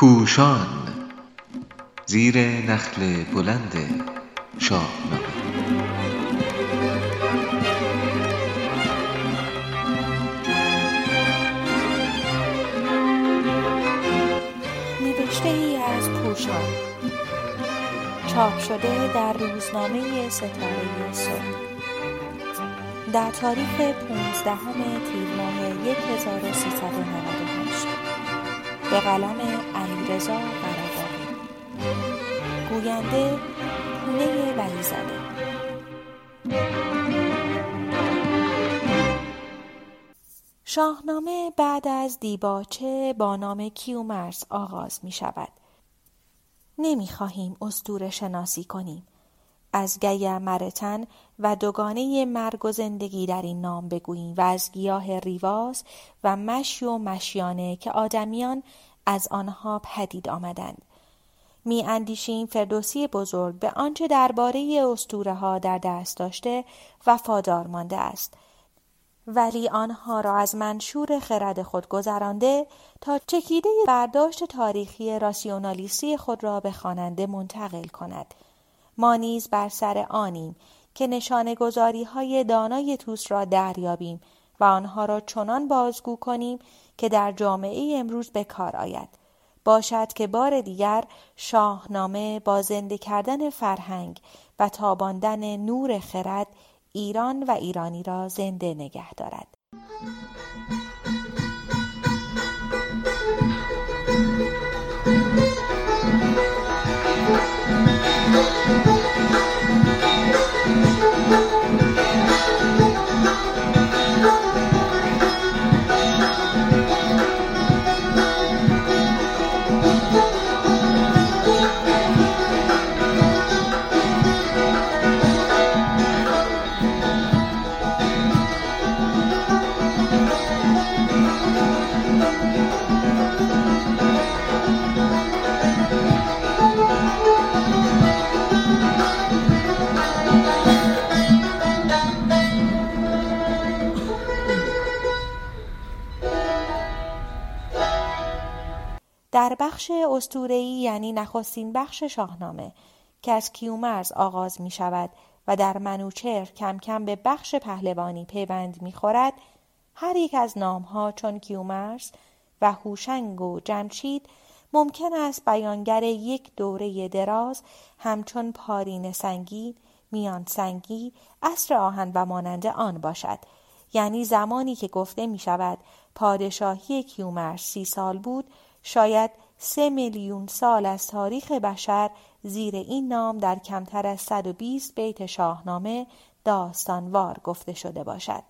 پوشان. زیر نخل بلند شاهنامه نوشته ای از پوشان. چاپ شده در روزنامه ستاره صبح. در تاریخ 15 تیر ماه 1398 به قلم علیرضا قره‌باغی گوینده پونه ولیزاده شاهنامه بعد از دیباچه با نام کیومرس آغاز می شود. نمی خواهیم استور شناسی کنیم. از گی مرتن و دوگانه مرگ و زندگی در این نام بگوییم و از گیاه ریواز و مشی و مشیانه که آدمیان از آنها پدید آمدند. می اندیشیم فردوسی بزرگ به آنچه درباره اسطوره ها در دست داشته وفادار مانده است. ولی آنها را از منشور خرد خود گذرانده تا چکیده برداشت تاریخی راسیونالیستی خود را به خواننده منتقل کند. ما نیز بر سر آنیم که نشانه گذاری های دانای توس را دریابیم و آنها را چنان بازگو کنیم که در جامعه امروز به کار آید. باشد که بار دیگر شاهنامه با زنده کردن فرهنگ و تاباندن نور خرد ایران و ایرانی را زنده نگه دارد. در بخش استورهی یعنی نخستین بخش شاهنامه که از کیومرز آغاز می شود و در منوچهر کم کم به بخش پهلوانی پیوند می خورد هر یک از نامها چون کیومرز و هوشنگ و جمشید ممکن است بیانگر یک دوره دراز همچون پارین سنگی، میان سنگی، اصر آهن و مانند آن باشد. یعنی زمانی که گفته می شود پادشاهی کیومرز سی سال بود شاید سه میلیون سال از تاریخ بشر زیر این نام در کمتر از 120 بیت شاهنامه داستانوار گفته شده باشد.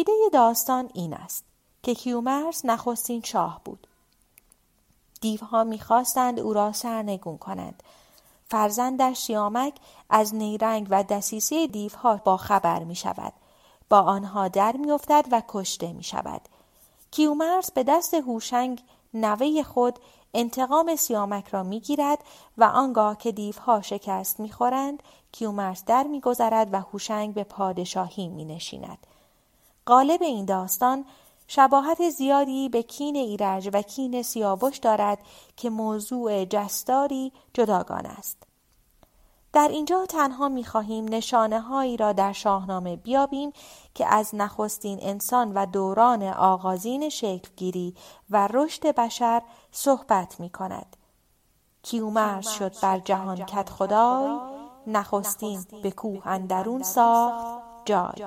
چکیده داستان این است که کیومرس نخستین شاه بود. دیوها می‌خواستند او را سرنگون کنند. فرزندش سیامک از نیرنگ و دسیسه دیوها با خبر می شود. با آنها در می افتد و کشته می شود. کیومرس به دست هوشنگ نوه خود انتقام سیامک را می گیرد و آنگاه که دیوها شکست می خورند کیومرس در می گذرد و هوشنگ به پادشاهی می نشیند. قالب این داستان شباهت زیادی به کین ایرج و کین سیاوش دارد که موضوع جستاری جداگان است. در اینجا تنها می‌خواهیم نشانه هایی را در شاهنامه بیابیم که از نخستین انسان و دوران آغازین شکلگیری و رشد بشر صحبت می کند. کیومرز شد بر جهان کت خدای نخستین به کوه اندرون ساخت جای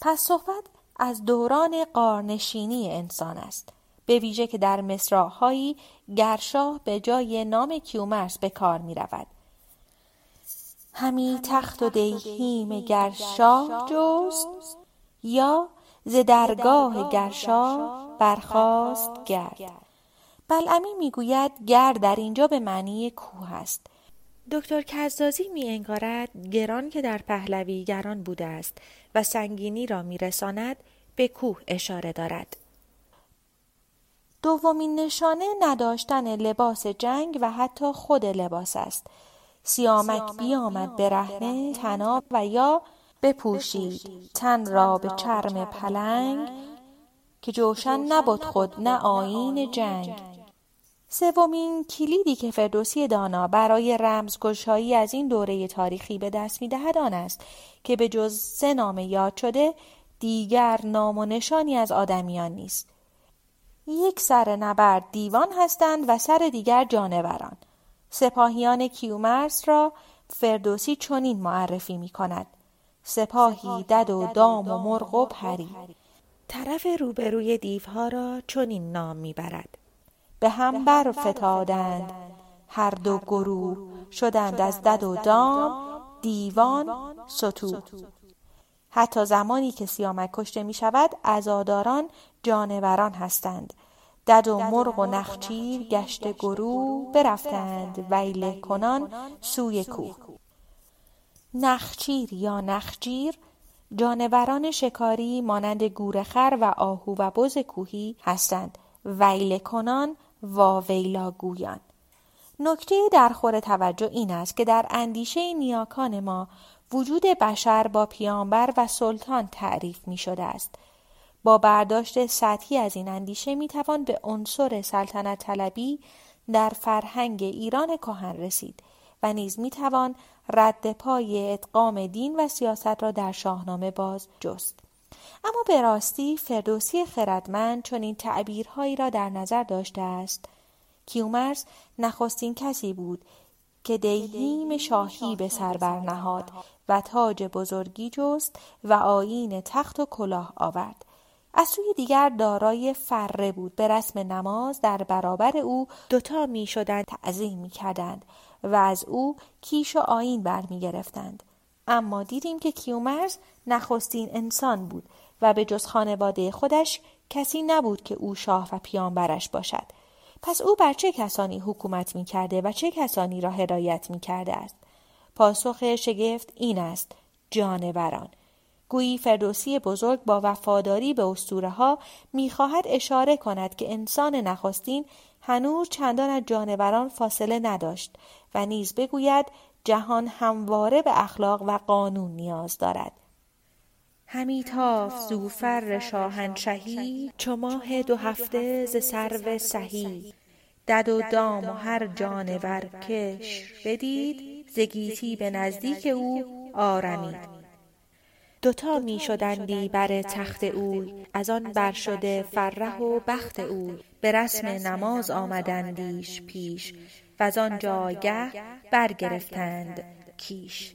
پس صحبت از دوران قارنشینی انسان است. به ویژه که در مصراهایی گرشاه به جای نام کیومرس به کار می رود. همی تخت و دیهیم گرشاه جست یا ز درگاه گرشاه برخاست گرد. بلعمی می‌گوید گرد در اینجا به معنی کوه است. دکتر کزازی می انگارد گران که در پهلوی گران بوده است و سنگینی را میرساند به کوه اشاره دارد. دومین نشانه نداشتن لباس جنگ و حتی خود لباس است. سیامک بیامد برهنه تناب و یا بپوشید تن را به چرم پلنگ که جوشن نبود خود نه آین جنگ سومین کلیدی که فردوسی دانا برای رمزگشایی از این دوره تاریخی به دست می‌دهد آن است که به جز سه نام یاد شده دیگر نام و نشانی از آدمیان نیست. یک سر نبرد دیوان هستند و سر دیگر جانوران. سپاهیان کیومرس را فردوسی چنین معرفی می کند سپاهی دد و دام و مرغ و پری. طرف روبروی دیوها را چنین نام می‌برد. به هم بر فتادند هر دو گروه شدند از دد و دام دیوان ستو حتی زمانی که سیامک کشته می شود ازاداران جانوران هستند. دد و مرغ و نخچیر گشت گروه برفتند. ویله کنان سوی کوه. نخچیر یا نخجیر جانوران شکاری مانند گورخر و آهو و بز کوهی هستند. ویله کنان واویلا گویان نکته در خور توجه این است که در اندیشه نیاکان ما وجود بشر با پیامبر و سلطان تعریف می شده است. با برداشت سطحی از این اندیشه می توان به عنصر سلطنت طلبی در فرهنگ ایران کهن رسید و نیز می توان رد پای ادغام دین و سیاست را در شاهنامه باز جست. اما به راستی فردوسی خردمند این تعبیرهایی را در نظر داشته است. کیومرس نخستین کسی بود که دیهیم شاهی به سر برنهاد و تاج بزرگی جست و آیین تخت و کلاه آورد. از سوی دیگر دارای فره بود. به رسم نماز در برابر او دوتا می شدند تعظیم می کردند و از او کیش و آین برمی گرفتند. اما دیدیم که کیومرز نخستین انسان بود و به جز خانواده خودش کسی نبود که او شاه و پیانبرش باشد. پس او بر چه کسانی حکومت می کرده و چه کسانی را هدایت می کرده است؟ پاسخ شگفت این است جانوران گویی فردوسی بزرگ با وفاداری به اسطوره ها می‌خواهد اشاره کند که انسان نخستین هنوز چندان از جانوران فاصله نداشت و نیز بگوید جهان همواره به اخلاق و قانون نیاز دارد. همی تاف زو فر شاهنشهی چو ماه دو هفته ز سرو سهی. دد و دام و هر جانور کش بدید ز گیتی به نزدیک او آرمید. دوتا می شدندی بر تخت اوی از آن بر شده فرح و بخت اوی به رسم نماز آمدندیش پیش. و آن جایگه برگرفتند کیش.